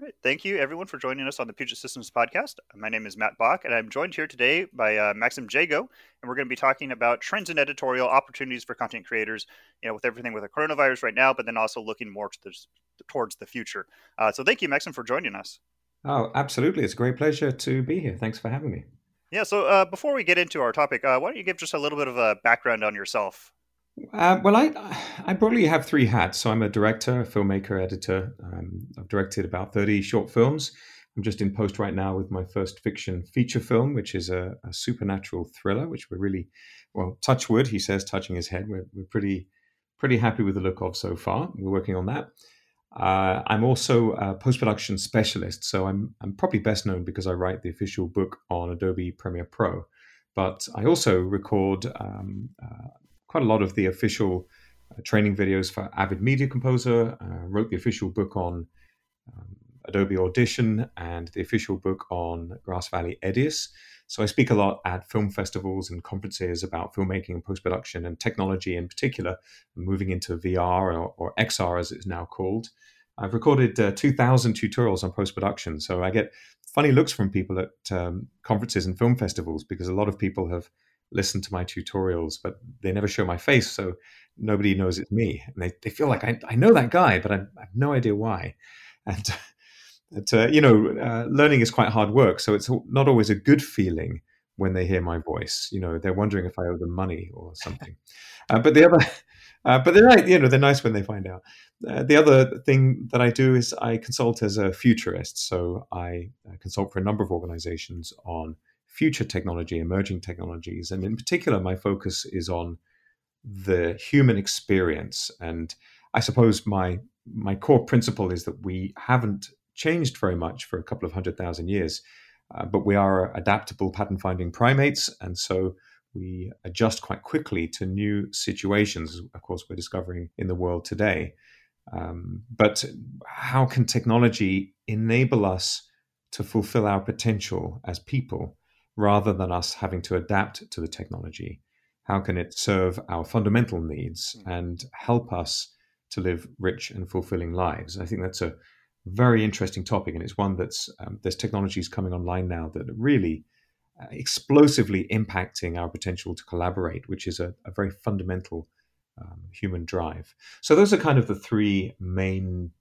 Right. Thank you, everyone, for joining us on the Puget Systems podcast. My name is Matt Bach, and I'm joined here today by uh, Maxim Jago, and we're going to be talking about trends in editorial opportunities for content creators. You know, with everything with the coronavirus right now, but then also looking more to the, towards the future. Uh, so, thank you, Maxim, for joining us. Oh, absolutely! It's a great pleasure to be here. Thanks for having me. Yeah. So, uh, before we get into our topic, uh, why don't you give just a little bit of a background on yourself? Uh, well, I I probably have three hats. So I'm a director, a filmmaker, editor. Um, I've directed about 30 short films. I'm just in post right now with my first fiction feature film, which is a, a supernatural thriller, which we're really, well, touch wood, he says, touching his head. We're, we're pretty pretty happy with the look of so far. We're working on that. Uh, I'm also a post production specialist, so I'm I'm probably best known because I write the official book on Adobe Premiere Pro, but I also record um, uh, quite a lot of the official uh, training videos for Avid Media Composer. Uh, wrote the official book on um, Adobe Audition and the official book on Grass Valley Edius. So I speak a lot at film festivals and conferences about filmmaking and post production and technology in particular, moving into VR or, or XR as it's now called. I've recorded uh, 2,000 tutorials on post production. So I get funny looks from people at um, conferences and film festivals because a lot of people have listen to my tutorials, but they never show my face, so nobody knows it's me. And they, they feel like I, I know that guy, but I, I have no idea why. And uh, you know, uh, learning is quite hard work, so it's not always a good feeling when they hear my voice. You know, they're wondering if I owe them money or something. Uh, but the other, uh, but they're right, you know they're nice when they find out. Uh, the other thing that I do is I consult as a futurist. So I uh, consult for a number of organizations on future technology, emerging technologies. And in particular, my focus is on the human experience. And I suppose my my core principle is that we haven't changed very much for a couple of hundred thousand years, uh, but we are adaptable pattern finding primates, and so we adjust quite quickly to new situations. Of course, we're discovering in the world today. Um, but how can technology enable us to fulfill our potential as people? Rather than us having to adapt to the technology? How can it serve our fundamental needs hmm. and help us to live rich and fulfilling lives? I think that's a very interesting topic, and it's one that's um, there's technologies coming online now that are really uh, explosively impacting our potential to collaborate, which is a, a very fundamental um, human drive. So those are kind of the three main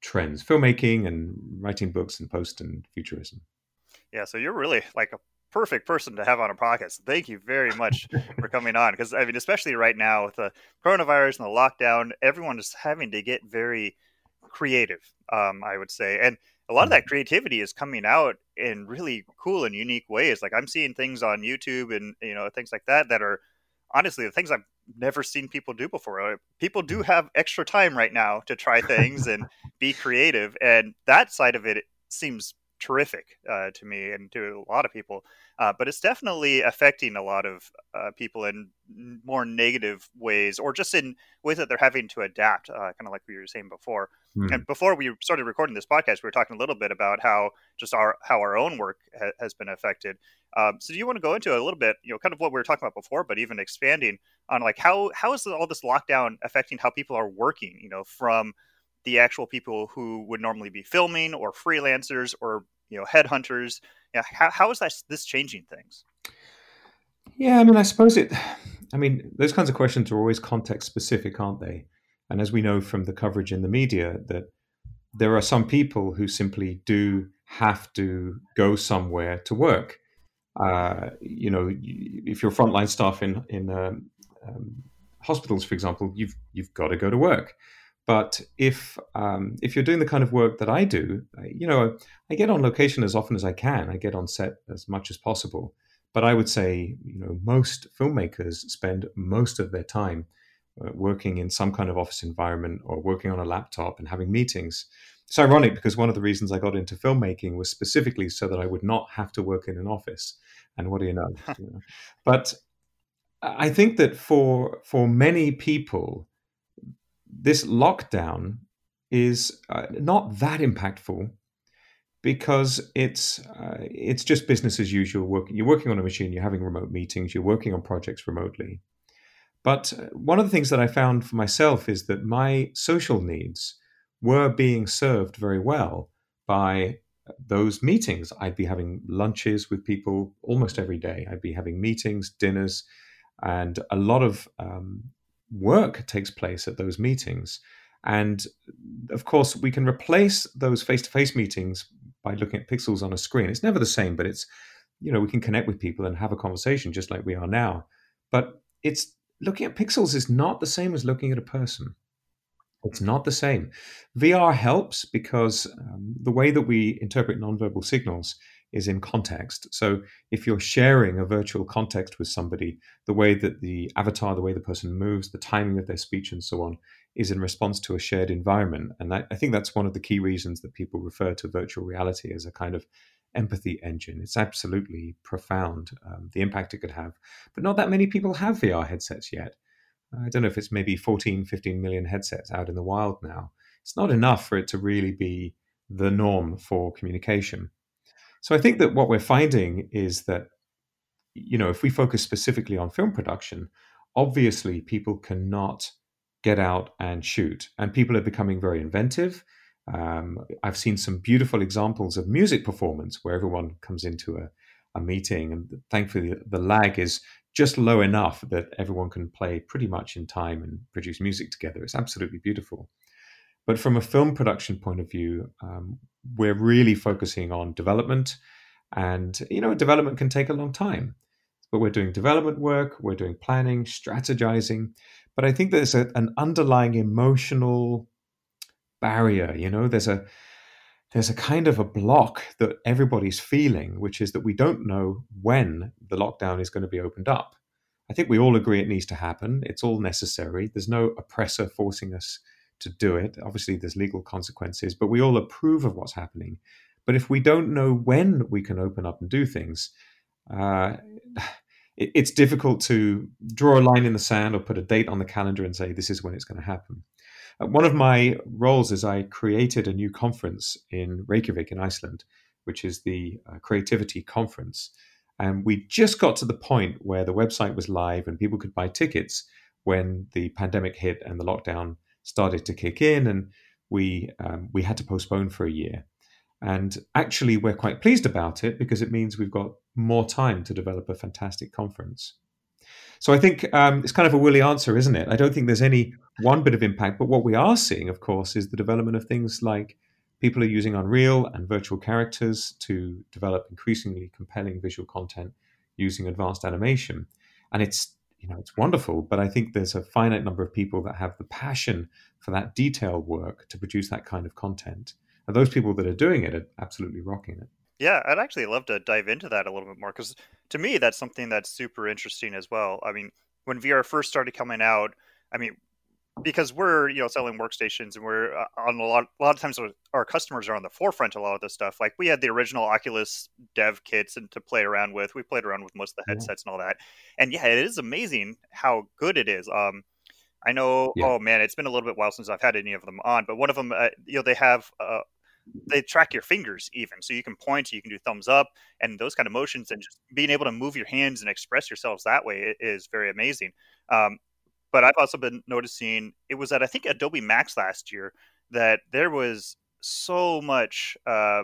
trends: filmmaking and writing books and post and futurism. Yeah, so you're really like a perfect person to have on a podcast. Thank you very much for coming on. Because I mean, especially right now with the coronavirus and the lockdown, everyone is having to get very creative. Um, I would say, and a lot of that creativity is coming out in really cool and unique ways. Like I'm seeing things on YouTube and you know things like that that are honestly the things I've never seen people do before. Uh, people do have extra time right now to try things and be creative, and that side of it seems terrific uh, to me and to a lot of people. Uh, but it's definitely affecting a lot of uh, people in more negative ways, or just in ways that they're having to adapt, uh, kind of like we were saying before. Mm. And before we started recording this podcast, we were talking a little bit about how just our how our own work ha- has been affected. Um, so, do you want to go into a little bit, you know, kind of what we were talking about before, but even expanding on like how how is all this lockdown affecting how people are working? You know, from the actual people who would normally be filming or freelancers or you know headhunters. Yeah how, how is that this changing things? Yeah i mean i suppose it i mean those kinds of questions are always context specific aren't they? And as we know from the coverage in the media that there are some people who simply do have to go somewhere to work. Uh, you know if you're frontline staff in in um, um, hospitals for example you've you've got to go to work but if um, if you're doing the kind of work that I do, you know, I get on location as often as I can. I get on set as much as possible. But I would say, you know, most filmmakers spend most of their time uh, working in some kind of office environment or working on a laptop and having meetings. It's ironic because one of the reasons I got into filmmaking was specifically so that I would not have to work in an office. And what do you know? you know? But I think that for for many people, this lockdown is uh, not that impactful because it's uh, it's just business as usual. Work, you're working on a machine, you're having remote meetings, you're working on projects remotely. But uh, one of the things that I found for myself is that my social needs were being served very well by those meetings. I'd be having lunches with people almost every day. I'd be having meetings, dinners, and a lot of um, work takes place at those meetings. And of course, we can replace those face to face meetings by looking at pixels on a screen. It's never the same, but it's, you know, we can connect with people and have a conversation just like we are now. But it's looking at pixels is not the same as looking at a person. It's not the same. VR helps because um, the way that we interpret nonverbal signals is in context. So if you're sharing a virtual context with somebody, the way that the avatar, the way the person moves, the timing of their speech, and so on, is in response to a shared environment. And I, I think that's one of the key reasons that people refer to virtual reality as a kind of empathy engine. It's absolutely profound, um, the impact it could have. But not that many people have VR headsets yet. I don't know if it's maybe 14, 15 million headsets out in the wild now. It's not enough for it to really be the norm for communication. So I think that what we're finding is that, you know, if we focus specifically on film production, obviously people cannot get out and shoot, and people are becoming very inventive. Um, I've seen some beautiful examples of music performance where everyone comes into a, a meeting, and thankfully the lag is just low enough that everyone can play pretty much in time and produce music together. It's absolutely beautiful. But from a film production point of view, um, we're really focusing on development. And, you know, development can take a long time. But we're doing development work, we're doing planning, strategizing. But I think there's a, an underlying emotional barrier, you know, there's a there's a kind of a block that everybody's feeling, which is that we don't know when the lockdown is going to be opened up. I think we all agree it needs to happen. It's all necessary. There's no oppressor forcing us to do it. Obviously, there's legal consequences, but we all approve of what's happening. But if we don't know when we can open up and do things, uh, it, it's difficult to draw a line in the sand or put a date on the calendar and say this is when it's going to happen. Uh, one of my roles is I created a new conference in Reykjavik in Iceland, which is the uh, creativity conference. And we just got to the point where the website was live and people could buy tickets when the pandemic hit and the lockdown started to kick in, and we um, we had to postpone for a year. And actually, we're quite pleased about it because it means we've got more time to develop a fantastic conference. So I think um, it's kind of a woolly answer, isn't it? I don't think there's any one bit of impact, but what we are seeing, of course, is the development of things like people are using Unreal and virtual characters to develop increasingly compelling visual content using advanced animation. And it's you know it's wonderful, but I think there's a finite number of people that have the passion for that detailed work to produce that kind of content. And those people that are doing it are absolutely rocking it. Yeah, I'd actually love to dive into that a little bit more because to me, that's something that's super interesting as well. I mean, when VR first started coming out, I mean, because we're you know selling workstations and we're uh, on a lot a lot of times our customers are on the forefront of a lot of this stuff. Like we had the original oculus dev kits and to play around with. We played around with most of the headsets yeah. and all that. And yeah it is amazing how good it is. Um i know yeah. oh man it's been a little bit while since i've had any of them on but one of them uh, you know they have uh, they track your fingers even. So you can point you can do thumbs up and those kind of motions and just being able to move your hands and express yourselves that way is very amazing. Um, but i've also been noticing it was at i think adobe max last year that there was so much uh,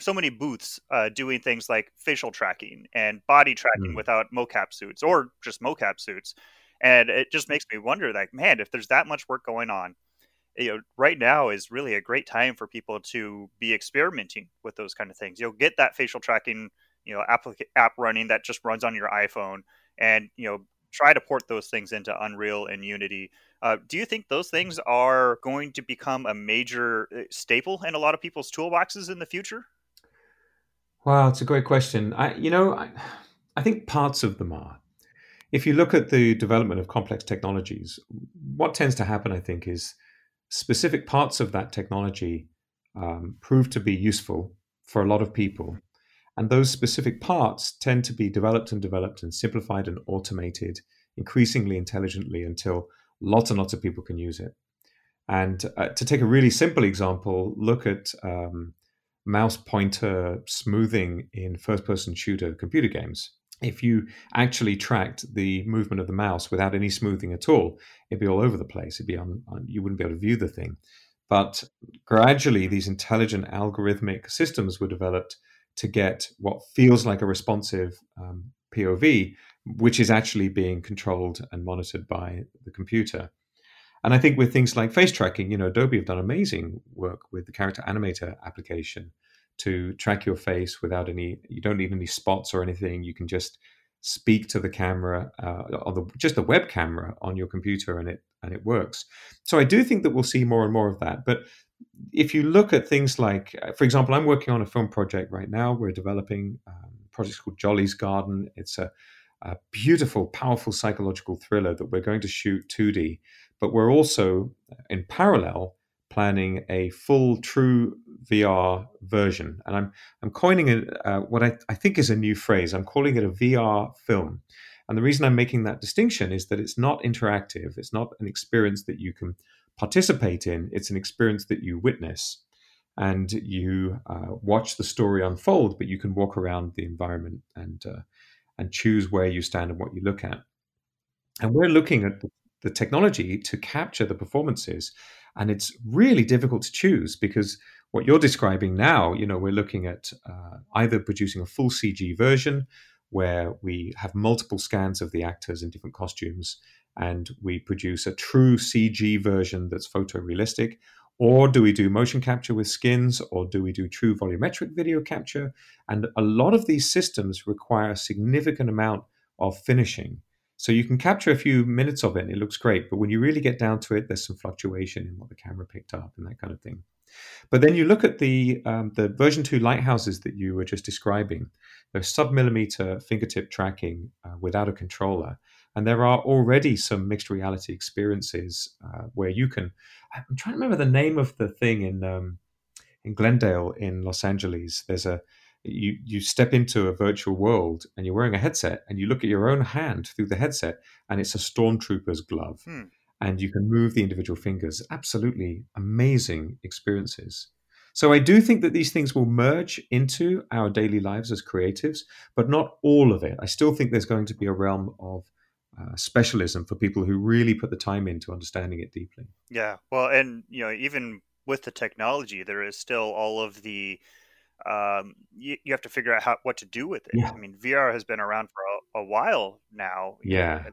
so many booths uh, doing things like facial tracking and body tracking mm. without mocap suits or just mocap suits and it just makes me wonder like man if there's that much work going on you know, right now is really a great time for people to be experimenting with those kind of things. You'll get that facial tracking, you know, app app running that just runs on your iPhone, and you know, try to port those things into Unreal and Unity. Uh, do you think those things are going to become a major uh, staple in a lot of people's toolboxes in the future? Wow, it's a great question. I, you know, I, I think parts of them are. If you look at the development of complex technologies, what tends to happen, I think, is specific parts of that technology um, prove to be useful for a lot of people. And those specific parts tend to be developed and developed and simplified and automated increasingly intelligently until lots and lots of people can use it. And uh, to take a really simple example, look at um, mouse pointer smoothing in first person shooter computer games if you actually tracked the movement of the mouse without any smoothing at all, it'd be all over the place. It'd be on, on you wouldn't be able to view the thing. But gradually, these intelligent algorithmic systems were developed to get what feels like a responsive um, POV, which is actually being controlled and monitored by the computer. And I think with things like face tracking, you know, Adobe have done amazing work with the character animator application to track your face without any, you don't need any spots or anything. You can just speak to the camera uh, or the, just the web camera on your computer and it and it works. So I do think that we'll see more and more of that. But if you look at things like, uh, for example, I'm working on a film project right now. We're developing um, a project called Jolly's Garden. It's a, a beautiful, powerful psychological thriller that we're going to shoot 2D but we're also, in parallel, planning a full true VR version. And I'm, I'm coining it uh, what I, I think is a new phrase. I'm calling it a VR film. And the reason I'm making that distinction is that it's not interactive, it's not an experience that you can participate in, it's an experience that you witness. And you uh, watch the story unfold, but you can walk around the environment and uh, and choose where you stand and what you look at. And we're looking at the technology to capture the performances. And it's really difficult to choose because what you're describing now, you know, we're looking at uh, either producing a full CG version where we have multiple scans of the actors in different costumes and we produce a true CG version that's photorealistic. Or do we do motion capture with skins, or do we do true volumetric video capture? And a lot of these systems require a significant amount of finishing. So you can capture a few minutes of it and it looks great. But when you really get down to it, there's some fluctuation in what the camera picked up and that kind of thing. But then you look at the um, the version two lighthouses that you were just describing. They're sub millimeter fingertip tracking uh, without a controller, and there are already some mixed reality experiences uh, where you can. I'm trying to remember the name of the thing in um, in Glendale in Los Angeles. There's a you you step into a virtual world and you're wearing a headset and you look at your own hand through the headset and it's a stormtrooper's glove hmm. and you can move the individual fingers absolutely amazing experiences so i do think that these things will merge into our daily lives as creatives but not all of it i still think there's going to be a realm of uh, specialism for people who really put the time into understanding it deeply yeah well and you know even with the technology there is still all of the um, you, you, have to figure out how what to do with it. Yeah. I mean, VR has been around for a, a while now. Yeah.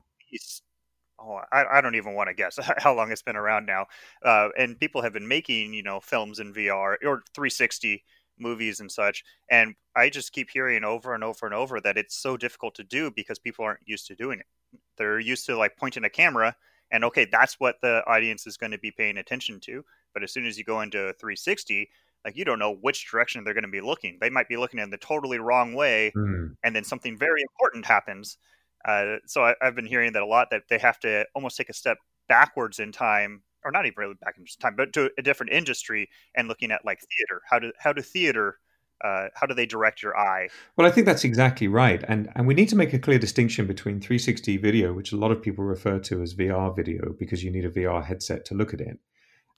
oh, I, I, don't even want to guess how long it's been around now. Uh, and people have been making, you know, films in VR or 360 movies and such. And I just keep hearing over and over and over that it's so difficult to do because people aren't used to doing it. They're used to like pointing a camera and okay, that's what the audience is going to be paying attention to. But as soon as you go into 360, like you don't know which direction they're going to be looking. They might be looking in the totally wrong way, mm. and then something very important happens. Uh, so I, have been hearing that a lot that they have to almost take a step backwards in time, or not even really back in time, but to a different industry and looking at like theater. How do how do theater uh, how do they direct your eye? Well, I think that's exactly right, and and we need to make a clear distinction between 360 video, which a lot of people refer to as VR video, because you need a VR headset to look at it,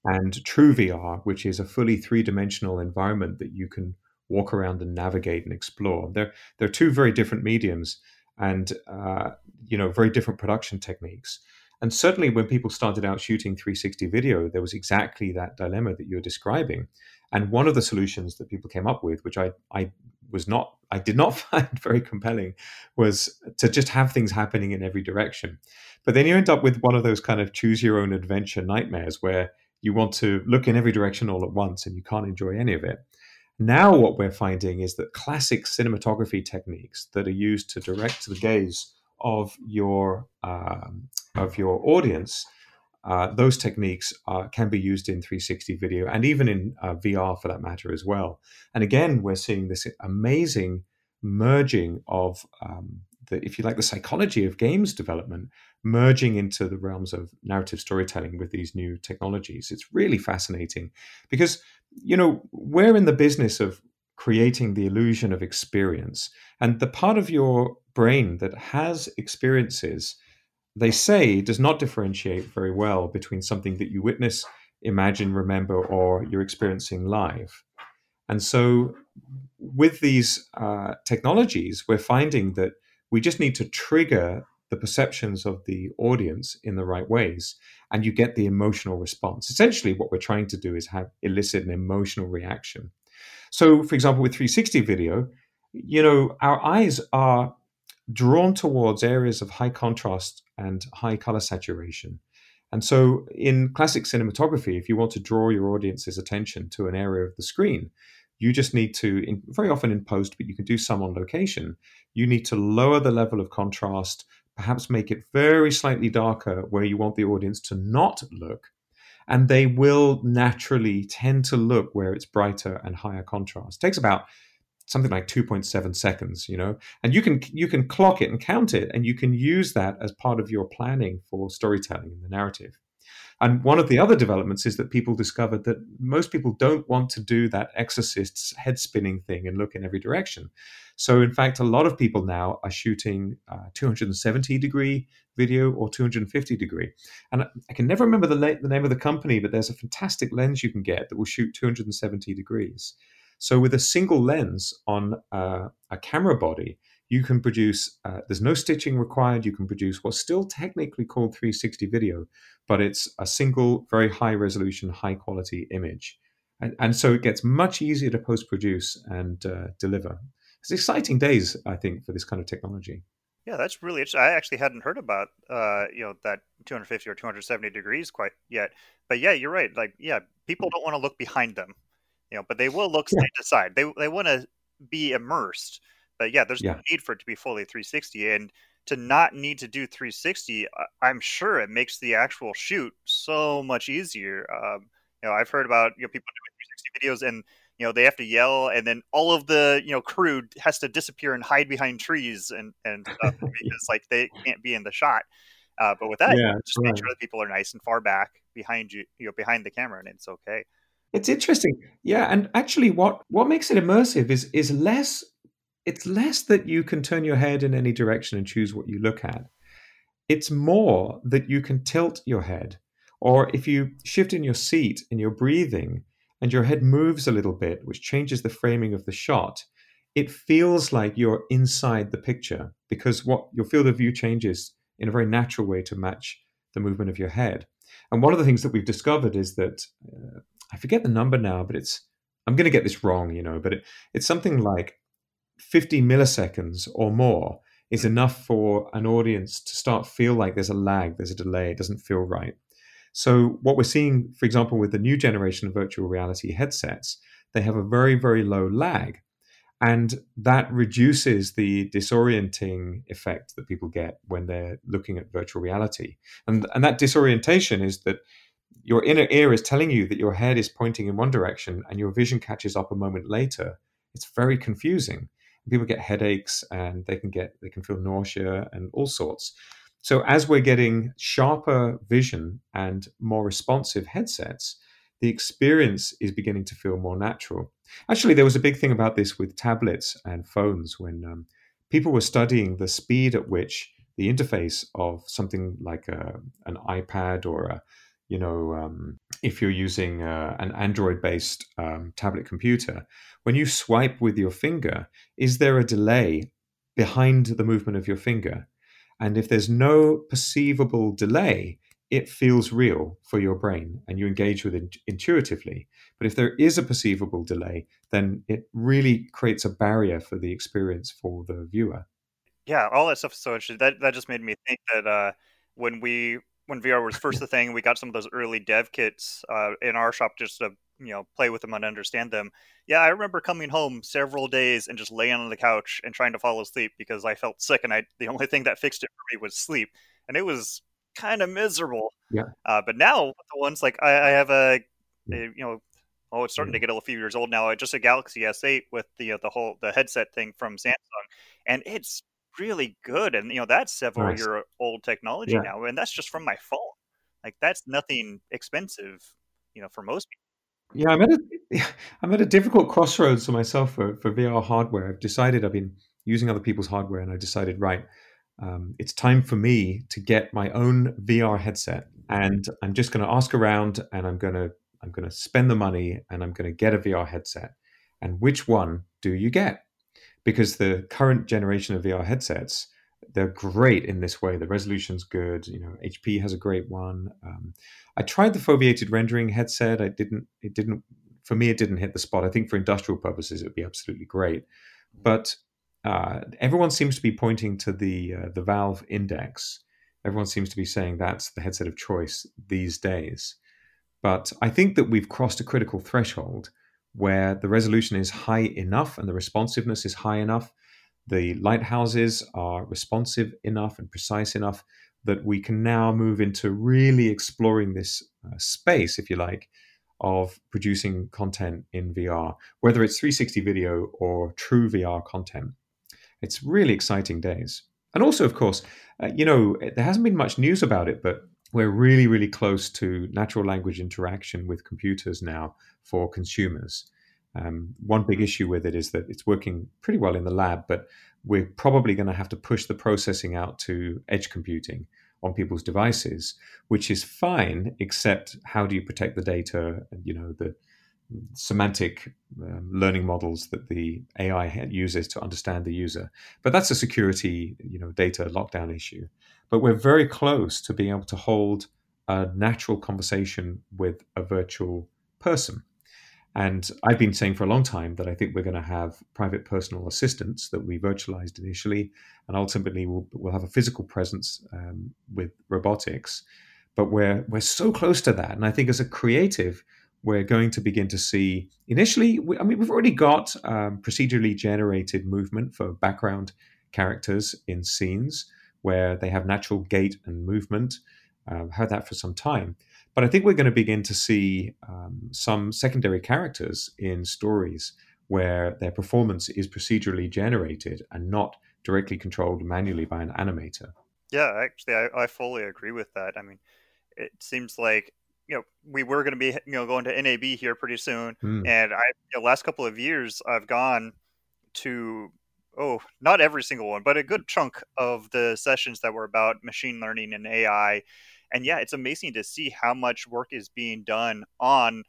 and True VR, which is a fully three dimensional environment that you can walk around and navigate and explore. They're, they're two very different mediums and uh, you know very different production techniques. And certainly, when people started out shooting 360 video, there was exactly that dilemma that you're describing. And one of the solutions that people came up with, which I, I was not, I did not find very compelling, was to just have things happening in every direction. But then you end up with one of those kind of choose your own adventure nightmares where you want to look in every direction all at once and you can't enjoy any of it. Now, what we're finding is that classic cinematography techniques that are used to direct the gaze of your um, of your audience, uh, those techniques uh, can be used in 360 video and even in uh, VR for that matter as well. And again, we're seeing this amazing merging of um, the, if you like, the psychology of games development merging into the realms of narrative storytelling with these new technologies. It's really fascinating because, you know, we're in the business of creating the illusion of experience. And the part of your brain that has experiences, they say, does not differentiate very well between something that you witness, imagine, remember, or you're experiencing live. And so, with these uh, technologies, we're finding that we just need to trigger the perceptions of the audience in the right ways and you get the emotional response. Essentially, what we're trying to do is have elicit an emotional reaction. So, for example, with 360 video, you know, our eyes are drawn towards areas of high contrast and high color saturation. And so, in classic cinematography, if you want to draw your audience's attention to an area of the screen, you just need to, in, very often in post, but you can do some on location, you need to lower the level of contrast, perhaps make it very slightly darker where you want the audience to not look. And they will naturally tend to look where it's brighter and higher contrast. It takes about something like 2.7 seconds you know? And you can you can clock it and count it and you can use that as part of your planning for storytelling in the narrative. And one of the other developments is that people discovered that most people don't want to do that exorcist's head spinning thing and look in every direction. So in fact a lot of people now are shooting uh, 270 degree video or 250 degree. And i can never remember the, la- the name of the company but there's a fantastic lens you can get that will shoot 270 degrees so with a single lens on uh, a camera body, you can produce, uh, there's no stitching required. You can produce what's still technically called 360 video, but it's a single, very high resolution, high quality image. And, and so it gets much easier to post produce and uh, deliver. It's exciting days, I think, for this kind of technology. Yeah, that's really interesting. I actually hadn't heard about uh, you know that 250 or 270 degrees quite yet. But yeah, you're right. Like, yeah, people don't want to look behind them you know, but they will look side to side. They they want to be immersed, but yeah, there's yeah. no need for it to be fully 360, and to not need to do 360, I'm sure it makes the actual shoot so much easier. Um, you know, I've heard about you know people doing 360 videos and you know they have to yell and then all of the you know crew has to disappear and hide behind trees and and stuff because like they can't be in the shot uh, but with that yeah, just right. make sure that people are nice and far back behind you you know behind the camera and it's okay it's interesting. Yeah, and actually what what makes it immersive is is less it's less that you can turn your head in any direction and choose what you look at. It's more that you can tilt your head or if you shift in your seat and you're breathing and your head moves a little bit, which changes the framing of the shot, it feels like you're inside the picture because what your field of view changes in a very natural way to match the movement of your head. And one of the things that we've discovered is that uh, I forget the number now, but it's I'm going to get this wrong, you know, but it, it's something like 50 milliseconds or more is hmm. enough for an audience to start feel like there's a lag, there's a delay, it doesn't feel right. So what we're seeing, for example, with the new generation of virtual reality headsets, they have a very very low lag, and that reduces the disorienting effect that people get when they're looking at virtual reality. And and that disorientation is that your inner ear is telling you that your head is pointing in one direction and your vision catches up a moment later. It's very confusing. People get headaches and they can get they can feel nausea and all sorts. So as we're getting sharper vision and more responsive headsets, the experience is beginning to feel more natural. Actually, there was a big thing about this with tablets and phones when um, people were studying the speed at which the interface of something like a, an iPad or a, you know, um, if you're using uh, an Android based um, tablet computer, when you swipe with your finger, is there a delay behind the movement of your finger? And if there's no perceivable delay, it feels real for your brain and you engage with it intuitively. But if there is a perceivable delay, then it really creates a barrier for the experience for the viewer. Yeah, all that stuff is so interesting. That that just made me think that uh, when we when VR was first the thing, we got some of those early dev kits uh, in our shop just to you know play with them and understand them. Yeah, I remember coming home several days and just laying on the couch and trying to fall asleep because I felt sick, and I the only thing that fixed it for me was sleep, and it was kind of miserable. Yeah. Uh, but now the ones like I, I have a, a, you know. Oh, it's starting to get a few years old now. Just a Galaxy S8 with the uh, the whole the headset thing from Samsung, and it's really good. And you know, that's several nice. year old technology yeah. now, and that's just from my phone. Like that's nothing expensive, you know, for most people. Yeah, I'm at a I'm at a difficult crossroads for myself for, for VR hardware. I've decided I've been using other people's hardware, and I decided right, um, it's time for me to get my own VR headset, and I'm just going to ask around, and I'm going to I'm going to spend the money, and I'm going to get a VR headset. And which one do you get? Because the current generation of VR headsets they're great in this way. The resolution's good. You know, HP has a great one. Um, I tried the foveated rendering headset. I didn't. It didn't. For me, it didn't hit the spot. I think for industrial purposes, it would be absolutely great. But uh, everyone seems to be pointing to the uh, the Valve Index. Everyone seems to be saying that's the headset of choice these days. But I think that we've crossed a critical threshold where the resolution is high enough and the responsiveness is high enough. The lighthouses are responsive enough and precise enough that we can now move into really exploring this uh, space, if you like, of producing content in VR, whether it's 360 video or true VR content. It's really exciting days. And also, of course, uh, you know, there hasn't been much news about it, but we're really, really close to natural language interaction with computers now for consumers. Um, one big issue with it is that it's working pretty well in the lab, but we're probably going to have to push the processing out to edge computing on people's devices, which is fine, except how do you protect the data? You know, the semantic um, learning models that the AI uses to understand the user. But that's a security, you know, data lockdown issue. But we're very close to being able to hold a natural conversation with a virtual person. And I've been saying for a long time that I think we're going to have private personal assistants that we virtualized initially, and ultimately we'll, we'll have a physical presence um, with robotics. But we're we're so close to that, and I think as a creative, we're going to begin to see initially. I mean, we've already got um, procedurally generated movement for background characters in scenes where they have natural gait and movement. Uh, heard that for some time. But I think we're going to begin to see um, some secondary characters in stories where their performance is procedurally generated and not directly controlled manually by an animator. Yeah, actually, I, I fully agree with that. I mean, it seems like you know we were going to be you know going to NAB here pretty soon, mm. and I the last couple of years I've gone to oh not every single one, but a good chunk of the sessions that were about machine learning and AI, and yeah, it's amazing to see how much work is being done on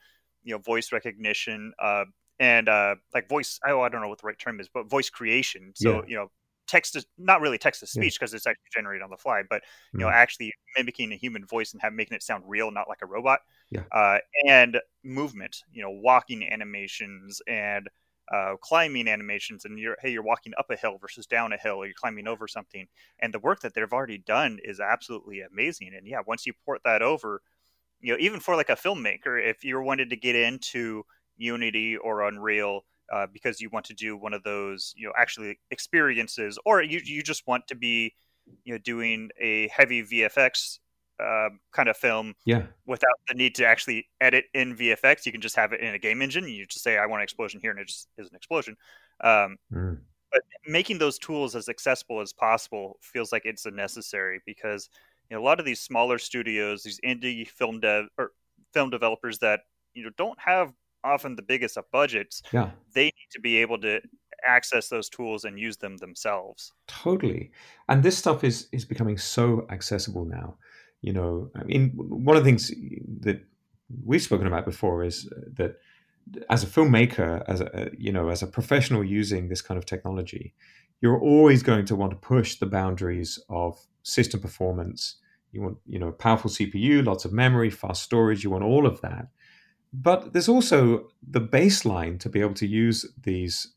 you know voice recognition. Uh, and uh, like voice, oh, I don't know what the right term is, but voice creation. So yeah. you know, text to not really text to speech because yeah. it's actually generated on the fly, but you mm. know, actually mimicking a human voice and have making it sound real, not like a robot. Yeah. Uh, and movement, you know, walking animations and uh, climbing animations, and you're hey, you're walking up a hill versus down a hill, or you're climbing over something, and the work that they've already done is absolutely amazing. And yeah, once you port that over, you know, even for like a filmmaker, if you wanted to get into Unity or Unreal uh, because you want to do one of those, you know, actually experiences, or you you just want to be, you know, doing a heavy VFX uh, um, kind of film, yeah, without the need to actually edit in VFX. You can just have it in a game engine. You just say, "I want an explosion here," and it just is an explosion. Um, mm. But making those tools as accessible as possible feels like it's a necessary because you know a lot of these smaller studios, these indie film dev or film developers that you know don't have often the biggest of budgets, yeah. they need to be able to access those tools and use them themselves. Totally. And this stuff is is becoming so accessible now. You know, I mean, one of the things that we've spoken about before is uh, that as a filmmaker, as a uh, you know, as a professional using this kind of technology, you're always going to want to push the boundaries of system performance. You want, you know, powerful CPU, lots of memory, fast storage. You want all of that but there's also the baseline to be able to use these,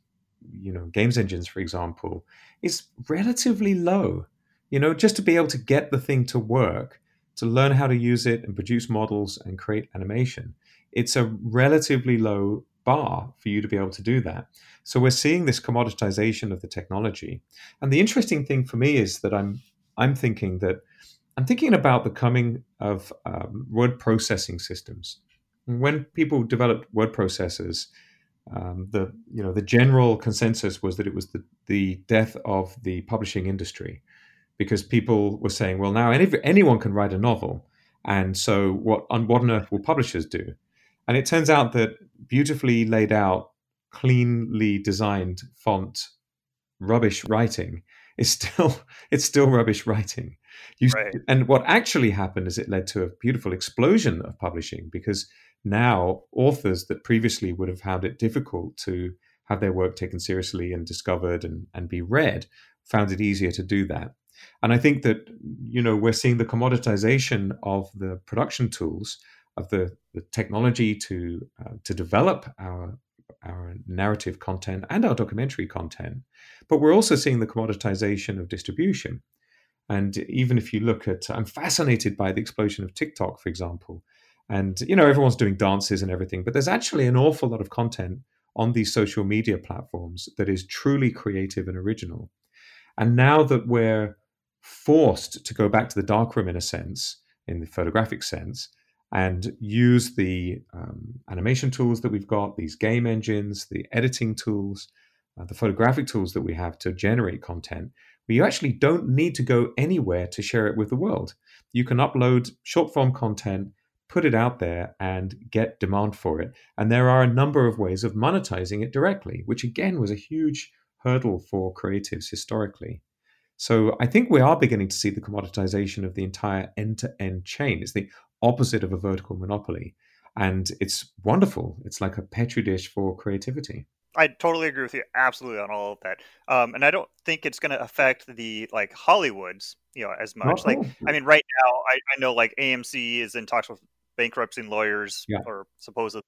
you know, games engines, for example, is relatively low. You know, just to be able to get the thing to work, to learn how to use it and produce models and create animation, it's a relatively low bar for you to be able to do that. So we're seeing this commoditization of the technology. And the interesting thing for me is that I'm I'm thinking that I'm thinking about the coming of um, word processing systems when people developed word processors, um, the you know the general consensus was that it was the, the death of the publishing industry because people were saying, well, now any, anyone can write a novel, and so what on what on earth will publishers do? And it turns out that beautifully laid out, cleanly designed font, rubbish writing is still it's still rubbish writing. You, right. And what actually happened is it led to a beautiful explosion of publishing because now authors that previously would have found it difficult to have their work taken seriously and discovered and, and be read found it easier to do that. And I think that you know we're seeing the commoditization of the production tools of the, the technology to uh, to develop our our narrative content and our documentary content, but we're also seeing the commoditization of distribution. And even if you look at, I'm fascinated by the explosion of TikTok, for example. And you know everyone's doing dances and everything, but there's actually an awful lot of content on these social media platforms that is truly creative and original. And now that we're forced to go back to the darkroom in a sense, in the photographic sense, and use the um, animation tools that we've got, these game engines, the editing tools, uh, the photographic tools that we have to generate content, but you actually don't need to go anywhere to share it with the world. You can upload short form content, put it out there, and get demand for it. And there are a number of ways of monetizing it directly, which again was a huge hurdle for creatives historically. So I think we are beginning to see the commoditization of the entire end to end chain. It's the opposite of a vertical monopoly. And it's wonderful. It's like a petri dish for creativity. I totally agree with you absolutely on all of that. Um, and I don't think it's going to affect the like Hollywoods, you know, as much. like, I mean, right now, I, I know like AMC is in talks with bankruptcy lawyers yeah. or supposedly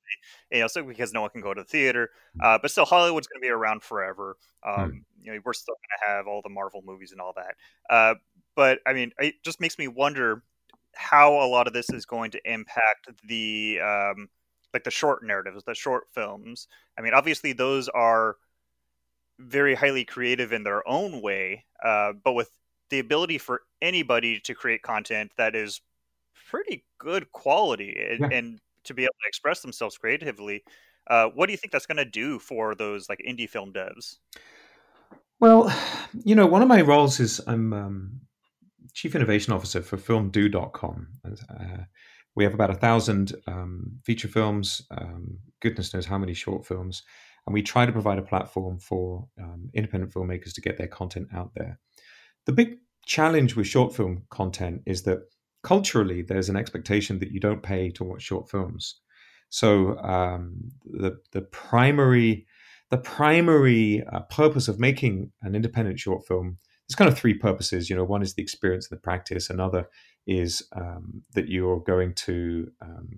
you know so because no one can go to the theater uh, but still hollywood's going to be around forever um, mm. you know we're still going to have all the marvel movies and all that uh, but i mean it just makes me wonder how a lot of this is going to impact the um, like the short narratives the short films i mean obviously those are very highly creative in their own way uh, but with the ability for anybody to create content that is pretty good quality and, yeah. and to be able to express themselves creatively. Uh, what do you think that's going to do for those like indie film devs? Well, you know, one of my roles is I'm um, chief innovation officer for FilmDoo.com. Uh, we have about a thousand um, feature films, um, goodness knows how many short films, and we try to provide a platform for um, independent filmmakers to get their content out there. The big challenge with short film content is that culturally, there's an expectation that you don't pay to watch short films. So um, the the primary the primary uh, purpose of making an independent short film there's kind of three purposes. You know, one is the experience and the practice. Another is um, that you're going to um,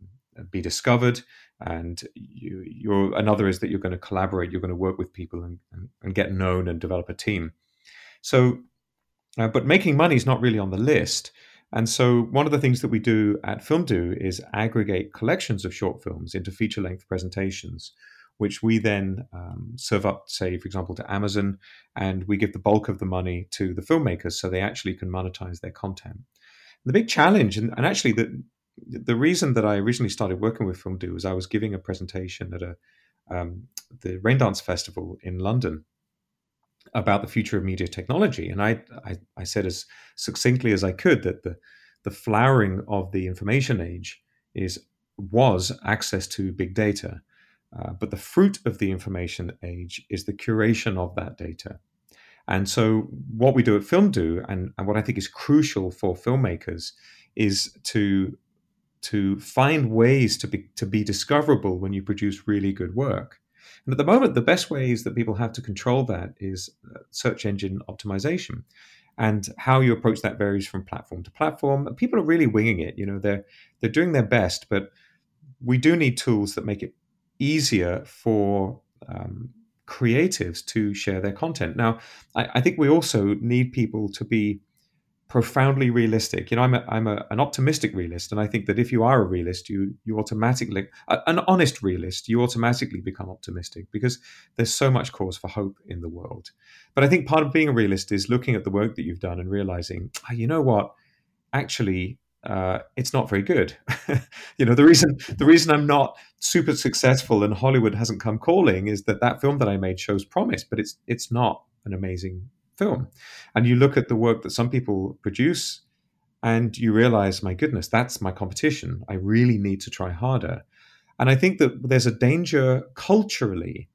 be discovered, and you, you're another is that you're going to collaborate. You're going to work with people and, and, and get known and develop a team. So, uh, but making money is not really on the list. And so, one of the things that we do at FilmDoo is aggregate collections of short films into feature length presentations, which we then um, serve up, say, for example, to Amazon, and we give the bulk of the money to the filmmakers so they actually can monetize their content. And the big challenge, and, and actually, the, the reason that I originally started working with FilmDoo was I was giving a presentation at a um, the Raindance Festival in London about the future of media technology. And I, I, I, said as succinctly as I could that the, the flowering of the information age is was access to big data. Uh, but the fruit of the information age is the curation of that data. And so, what we do at FilmDoo, and, and what I think is crucial for filmmakers, is to to find ways to be to be discoverable when you produce really good work. And at the moment, the best ways that people have to control that is uh, search engine optimization. And how you approach that varies from platform to platform. People are really winging it. You know, they're they're doing their best, but we do need tools that make it easier for um, creatives to share their content. Now, I, I, think we also need people to be profoundly realistic. You know, I'm a, I'm a, an optimistic realist, and I think that if you are a realist, you you automatically an honest realist, you automatically become optimistic because there's so much cause for hope in the world. But I think part of being a realist is looking at the work that you've done and realizing, oh, you know what, actually. Uh, it's not very good. you know the reason the reason I'm not super successful and Hollywood hasn't come calling is that that film that I made shows promise, but it's it's not an amazing film. And you look at the work that some people produce and you realize, my goodness, that's my competition. I really need to try harder. And I think that there's a danger culturally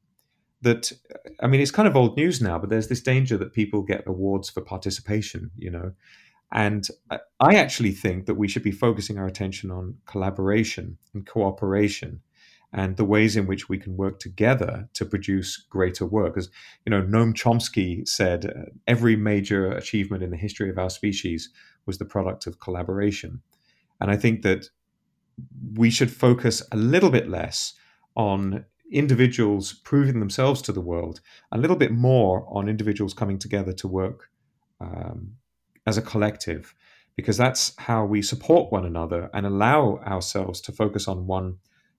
that, I mean, it's kind of old news now, but there's this danger that people get awards for participation, you know. And I actually think that we should be focusing our attention on collaboration and cooperation and the ways in which we can work together to produce greater work. As you know, Noam Chomsky said, uh, every major achievement in the history of our species was the product of collaboration. And I think that we should focus a little bit less on individuals proving themselves to the world, a little bit more on individuals coming together to work um, as a collective, because that's how we support one another and allow ourselves to focus on one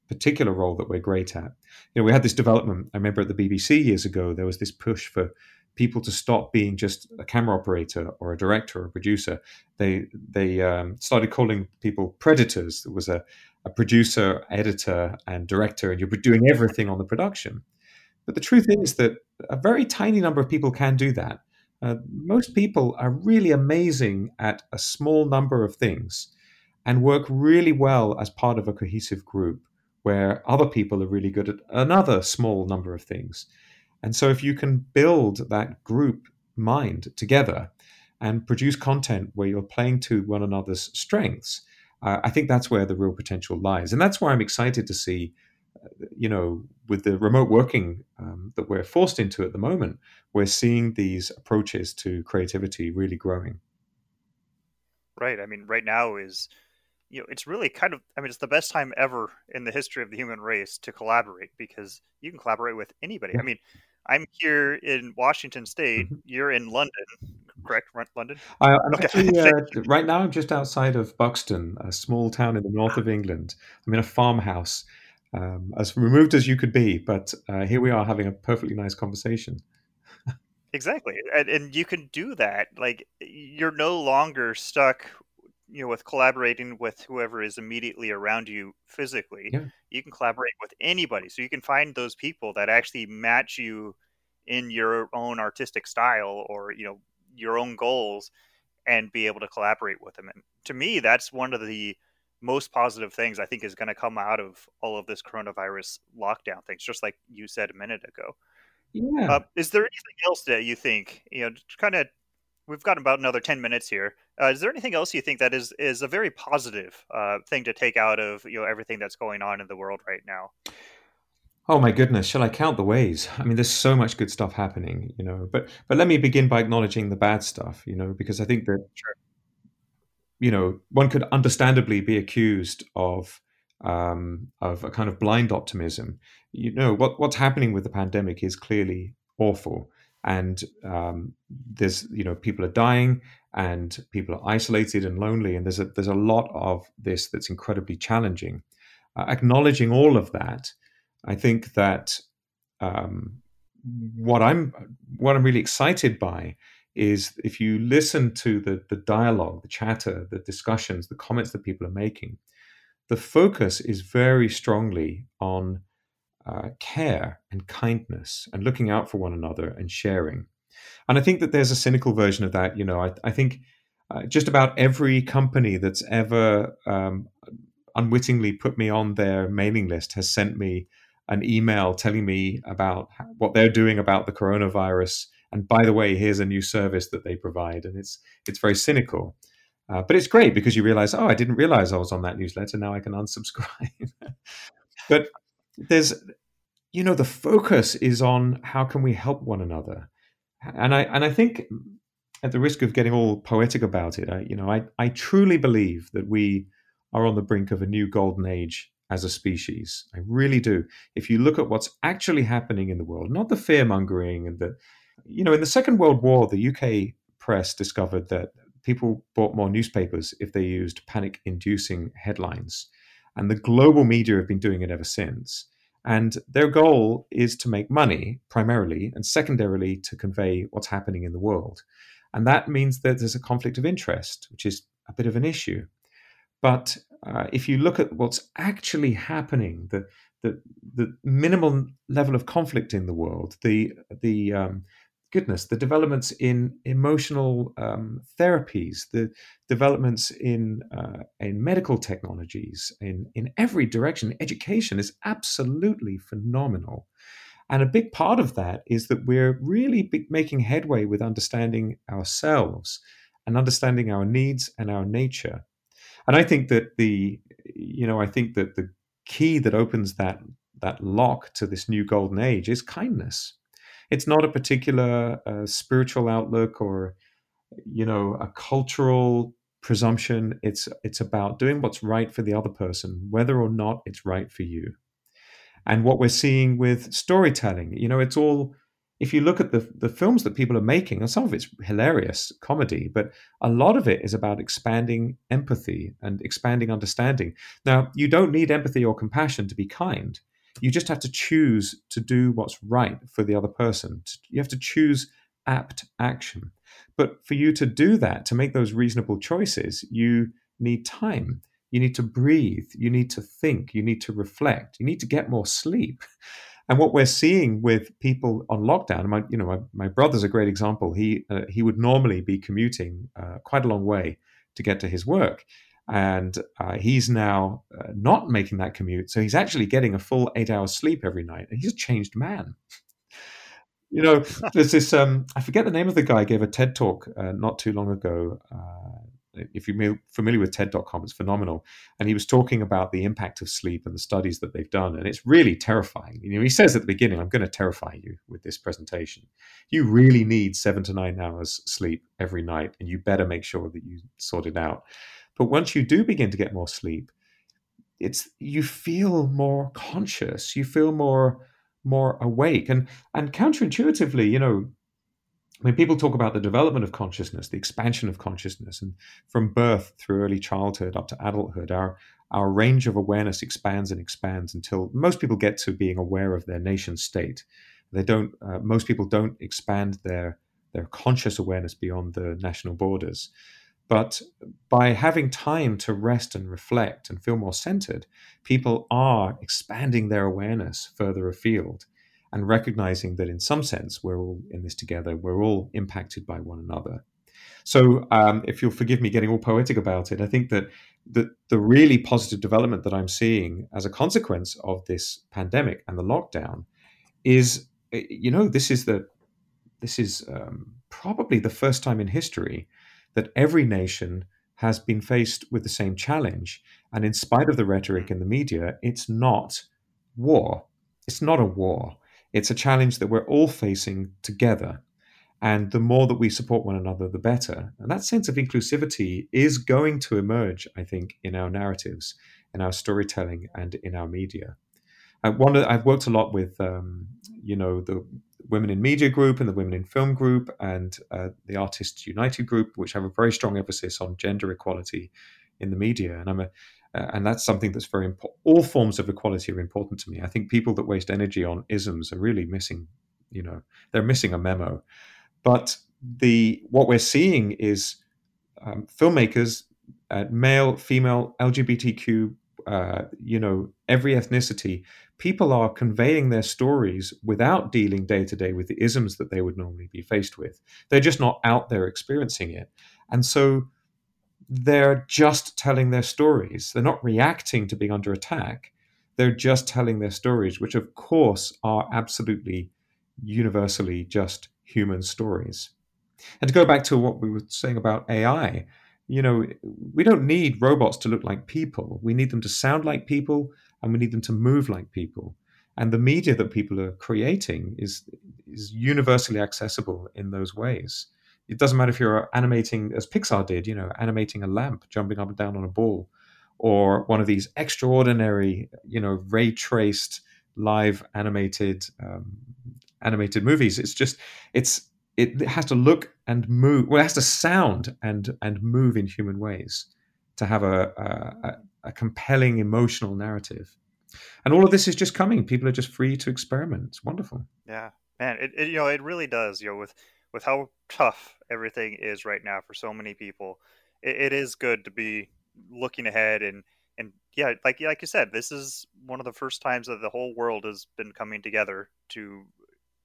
particular role that we're great at. You know, we had this development. I remember at the BBC years ago, there was this push for people to stop being just a camera operator or a director or a producer. They they um, started calling people preditors. There was a, a producer, editor, and director, and you're doing everything on the production. But the truth is that a very tiny number of people can do that. Uh, most people are really amazing at a small number of things and work really well as part of a cohesive group where other people are really good at another small number of things. And so, if you can build that group mind together and produce content where you're playing to one another's strengths, uh, I think that's where the real potential lies. And that's why I'm excited to see, uh, you know, with the remote working um, that we're forced into at the moment, we're seeing these approaches to creativity really growing. Right. I mean, right now is you know, it's really kind of, I mean, it's the best time ever in the history of the human race to collaborate because you can collaborate with anybody. I mean, I'm here in Washington State. Mm-hmm. You're in London, correct? London. I, okay. actually uh, right now. I'm just outside of Buxton, a small town in the north of England. I'm in a farmhouse, um, as removed as you could be, but uh, here we are having a perfectly nice conversation. exactly, and, and you can do that. Like you're no longer stuck you know with collaborating with whoever is immediately around you physically yeah. you can collaborate with anybody. So you can find those people that actually match you in your own artistic style or you know your own goals and be able to collaborate with them. And to me that's one of the most positive things i think is going to come out of all of this coronavirus lockdown things just like you said a minute ago. Yeah. Uh, is there anything else that you think you know kind of we've got about another 10 minutes here. Uh, is there anything else you think that is is a very positive uh, thing to take out of you know everything that's going on in the world right now? Oh my goodness, shall I count the ways? I mean, there's so much good stuff happening, you know. But but let me begin by acknowledging the bad stuff, you know, because I think that sure. you know one could understandably be accused of um, of a kind of blind optimism. You know what what's happening with the pandemic is clearly awful and um, there's you know people are dying and people are isolated and lonely. And there's a there's a lot of this that's incredibly challenging. Uh, acknowledging all of that i think that um, what i'm what i'm really excited by is if you listen to the the dialogue the chatter the discussions the comments that people are making the focus is very strongly on uh, care and kindness and looking out for one another and sharing. And I think that there's a cynical version of that. You know, I, I think uh, just about every company that's ever um, unwittingly put me on their mailing list has sent me an email telling me about what they're doing about the coronavirus. And by the way, here's a new service that they provide, and it's it's very cynical. Uh, but it's great because you realize, oh, I didn't realize I was on that newsletter. Now I can unsubscribe. but there's you know the focus is on how can we help one another. And i and i think at the risk of getting all poetic about it i you know i i truly believe that we are on the brink of a new golden age as a species. I really do. If you look at what's actually happening in the world not the fear mongering and the you know in the second world war the uk press discovered that people bought more newspapers if they used panic inducing headlines and the global media have been doing it ever since. And their goal is to make money primarily, and secondarily to convey what's happening in the world. And that means that there's a conflict of interest, which is a bit of an issue. But uh, if you look at what's actually happening, the, the, the minimal level of conflict in the world, the, the um, goodness, the developments in emotional um, therapies, the developments in uh, in medical technologies, in in every direction, education is absolutely phenomenal. And a big part of that is that we're really making headway with understanding ourselves and understanding our needs and our nature. And I think that the, you know, I think that the key that opens that that lock to this new golden age is kindness. It's not a particular uh, spiritual outlook or, you know, a cultural presumption. It's it's about doing what's right for the other person, whether or not it's right for you. And what we're seeing with storytelling, you know, it's all if you look at the the films that people are making, and some of it's hilarious comedy, but a lot of it is about expanding empathy and expanding understanding. Now, you don't need empathy or compassion to be kind. You just have to choose to do what's right for the other person. You have to choose apt action. But for you to do that, to make those reasonable choices, you need time. You need to breathe. You need to think. You need to reflect. You need to get more sleep. And what we're seeing with people on lockdown, my you know my, my brother's a great example. He uh, he would normally be commuting uh, quite a long way to get to his work, and uh, he's now uh, not making that commute. So he's actually getting a full eight hours sleep every night, and he's a changed man. you know, there's this um, I forget the name of the guy gave a TED talk uh, not too long ago uh, if you're familiar with TED.com, it's phenomenal. And he was talking about the impact of sleep and the studies that they've done, and it's really terrifying. You know, he says at the beginning, "I'm going to terrify you with this presentation. You really need seven to nine hours sleep every night, and you better make sure that you sort it out." But once you do begin to get more sleep, it's you feel more conscious, you feel more more awake, and and counterintuitively, you know, when people talk about the development of consciousness, the expansion of consciousness, and from birth through early childhood up to adulthood, our our range of awareness expands and expands until most people get to being aware of their nation state. They don't. Uh, most people don't expand their their conscious awareness beyond the national borders. But by having time to rest and reflect and feel more centered, people are expanding their awareness further afield and recognizing that in some sense we're all in this together, we're all impacted by one another. So, um, if you'll forgive me getting all poetic about it, I think that the, the really positive development that I'm seeing as a consequence of this pandemic and the lockdown is, you know, this is the this is um, probably the first time in history that every nation has been faced with the same challenge. And in spite of the rhetoric in the media, it's not war. It's not a war. It's a challenge that we're all facing together. And the more that we support one another, the better. And that sense of inclusivity is going to emerge, I think, in our narratives, in our storytelling, and in our media. I've worked a lot with, um, you know, the Women in Media group and the Women in Film group and uh, the Artists United group, which have a very strong emphasis on gender equality in the media. And I'm a, uh, and that's something that's very important. All forms of equality are important to me. I think people that waste energy on isms are really missing, you know, they're missing a memo. But the what we're seeing is um, filmmakers, uh, male, female, LGBTQ, uh, you know, every ethnicity, people are conveying their stories without dealing day to day with the isms that they would normally be faced with. They're just not out there experiencing it, and so they're just telling their stories. They're not reacting to being under attack. They're just telling their stories, which, of course, are absolutely universally just human stories. And to go back to what we were saying about AI, you know, we don't need robots to look like people. We need them to sound like people and we need them to move like people. And the media that people are creating is, is universally accessible in those ways it doesn't matter if you're animating as Pixar did, you know, animating a lamp jumping up and down on a ball, or one of these extraordinary, you know, ray traced live animated um, animated movies. It's just it's it has to look and move. Well, it has to sound and and move in human ways to have a, a, a compelling emotional narrative. And all of this is just coming. People are just free to experiment. It's wonderful. Yeah, man. It, it you know it really does. You know with with how tough everything is right now for so many people, it, it is good to be looking ahead and and yeah, like like you said, this is one of the first times that the whole world has been coming together to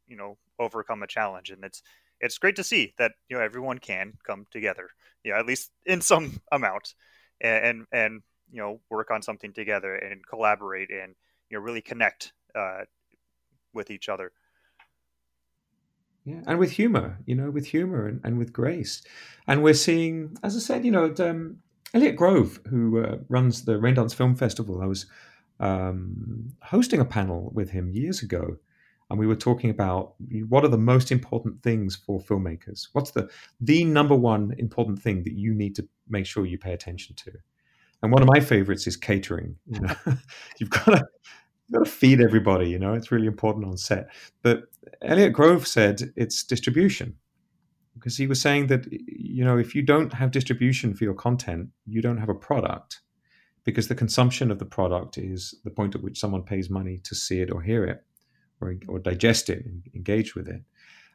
you know overcome a challenge, and it's it's great to see that you know everyone can come together, you know, at least in some amount, and and, and you know work on something together and collaborate and you know really connect uh, with each other. Yeah, and with humor, you know, with humor and, and with grace. And we're seeing, as I said, you know, um, Elliot Grove, who uh, runs the Raindance Film Festival, I was um, hosting a panel with him years ago, and we were talking about what are the most important things for filmmakers. What's the the number one important thing that you need to make sure you pay attention to? And one of my favorites is catering. You know, you've got to you've got to feed everybody. You know, it's really important on set. But Elliot Grove said it's distribution because he was saying that you know if you don't have distribution for your content, you don't have a product because the consumption of the product is the point at which someone pays money to see it or hear it or, or digest it and engage with it.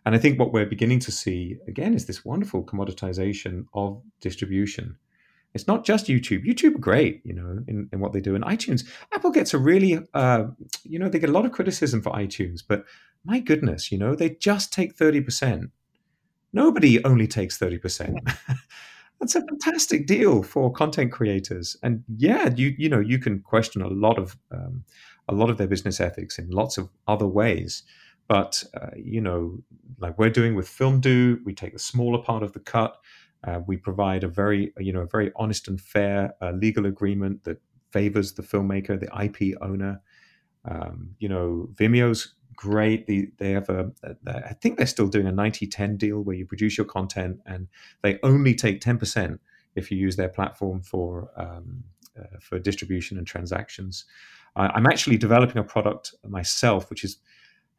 And I think what we're beginning to see again is this wonderful commoditization of distribution. It's not just YouTube. YouTube great, you know, in, in what they do. And iTunes, Apple gets a really, uh, you know, they get a lot of criticism for iTunes, but my goodness, you know, they just take 30%. Nobody only takes 30%. That's a fantastic deal for content creators. And yeah, you you know, you can question a lot of um, a lot of their business ethics in lots of other ways. But uh, you know, like we're doing with FilmDoo, we take the smaller part of the cut. Uh, we provide a very, you know, a very honest and fair uh, legal agreement that favors the filmmaker, the IP owner. Um, you know, Vimeo's great. The, they have a, a, I think they're still doing a 90-10 deal where you produce your content and they only take 10% if you use their platform for um, uh, for distribution and transactions. I'm actually developing a product myself, which is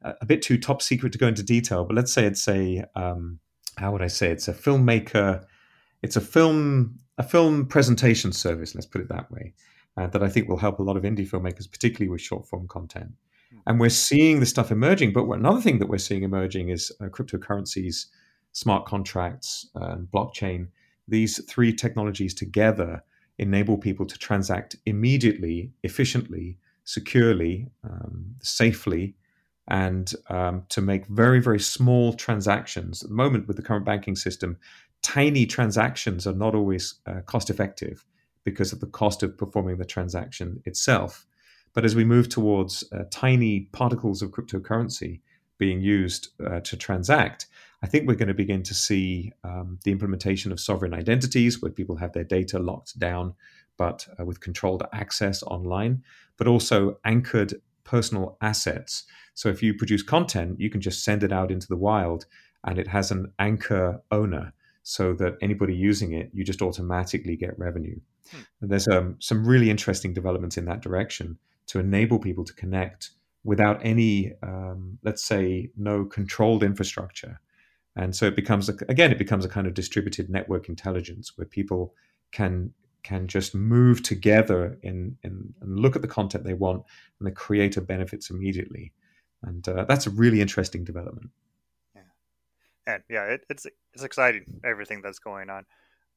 a bit too top secret to go into detail. But let's say it's a um, how would I say it's a filmmaker, it's a film a film presentation service. Let's put it that way. Uh, that I think will help a lot of indie filmmakers, particularly with short form content. And we're seeing this stuff emerging. But another thing that we're seeing emerging is uh, cryptocurrencies, smart contracts, and blockchain. These three technologies together enable people to transact immediately, efficiently, securely, um, safely, and um, to make very, very small transactions. At the moment, with the current banking system, tiny transactions are not always uh, cost effective because of the cost of performing the transaction itself. But as we move towards uh, tiny particles of cryptocurrency being used uh, to transact, I think we're going to begin to see um, the implementation of sovereign identities where people have their data locked down but uh, with controlled access online, but also anchored personal assets. So if you produce content, you can just send it out into the wild and it has an anchor owner so that anybody using it, you just automatically get revenue. Hmm. there's um, some really interesting developments in that direction to enable people to connect without any, um, let's say, no controlled infrastructure. And so it becomes, a, again, it becomes a kind of distributed network intelligence where people can can just move together in, in, and look at the content they want and the creator benefits immediately. And uh, that's a really interesting development. And yeah, it, it's it's exciting everything that's going on.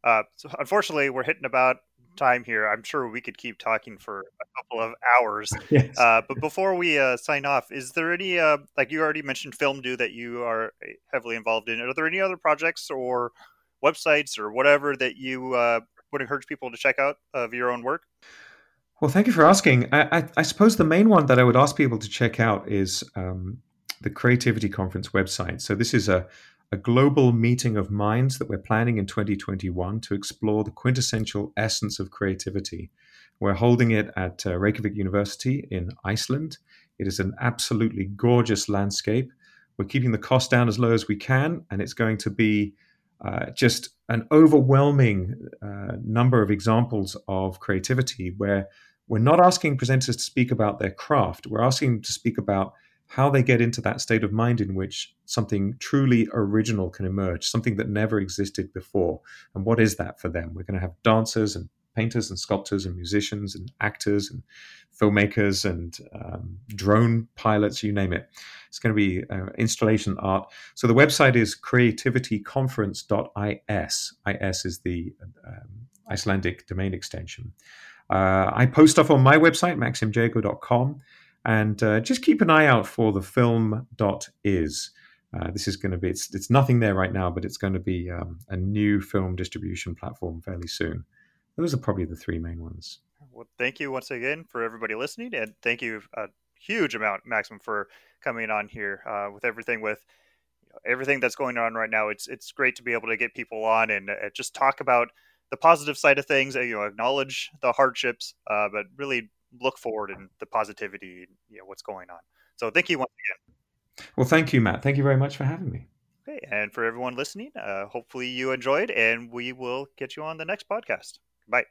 Uh, so unfortunately, we're hitting about time here. I'm sure we could keep talking for a couple of hours. yes. Uh, but before we uh, sign off, is there any uh, like you already mentioned FilmDoo that you are heavily involved in? Are there any other projects or websites or whatever that you uh, would encourage people to check out of your own work? Well, thank you for asking. I, I, I suppose the main one that I would ask people to check out is um, the Creativity Conference website. So, this is a, a global meeting of minds that we're planning in 2021 to explore the quintessential essence of creativity. We're holding it at uh, Reykjavik University in Iceland. It is an absolutely gorgeous landscape. We're keeping the cost down as low as we can, and it's going to be uh, just an overwhelming uh, number of examples of creativity where we're not asking presenters to speak about their craft. We're asking them to speak about how they get into that state of mind in which something truly original can emerge, something that never existed before. And what is that for them? We're going to have dancers and painters and sculptors and musicians and actors and filmmakers and um, drone pilots, you name it. It's going to be uh, installation art. So the website is creativityconference.is. IS is the um, Icelandic domain extension. Uh, I post stuff on my website, maximjago.com, and uh, just keep an eye out for the film.is. Uh, this is going to be, it's, it's nothing there right now, but it's going to be um, a new film distribution platform fairly soon. Those are probably the three main ones. Well, thank you once again for everybody listening, and thank you a huge amount, Maxim, for coming on here uh, with everything with everything that's going on right now. It's it's great to be able to get people on and uh, just talk about the positive side of things. You know, acknowledge the hardships, uh, but really look forward and the positivity, you know, what's going on. So thank you once again. Well, thank you, Matt. Thank you very much for having me. Okay, and for everyone listening, uh, hopefully you enjoyed, and we will get you on the next podcast. Bye.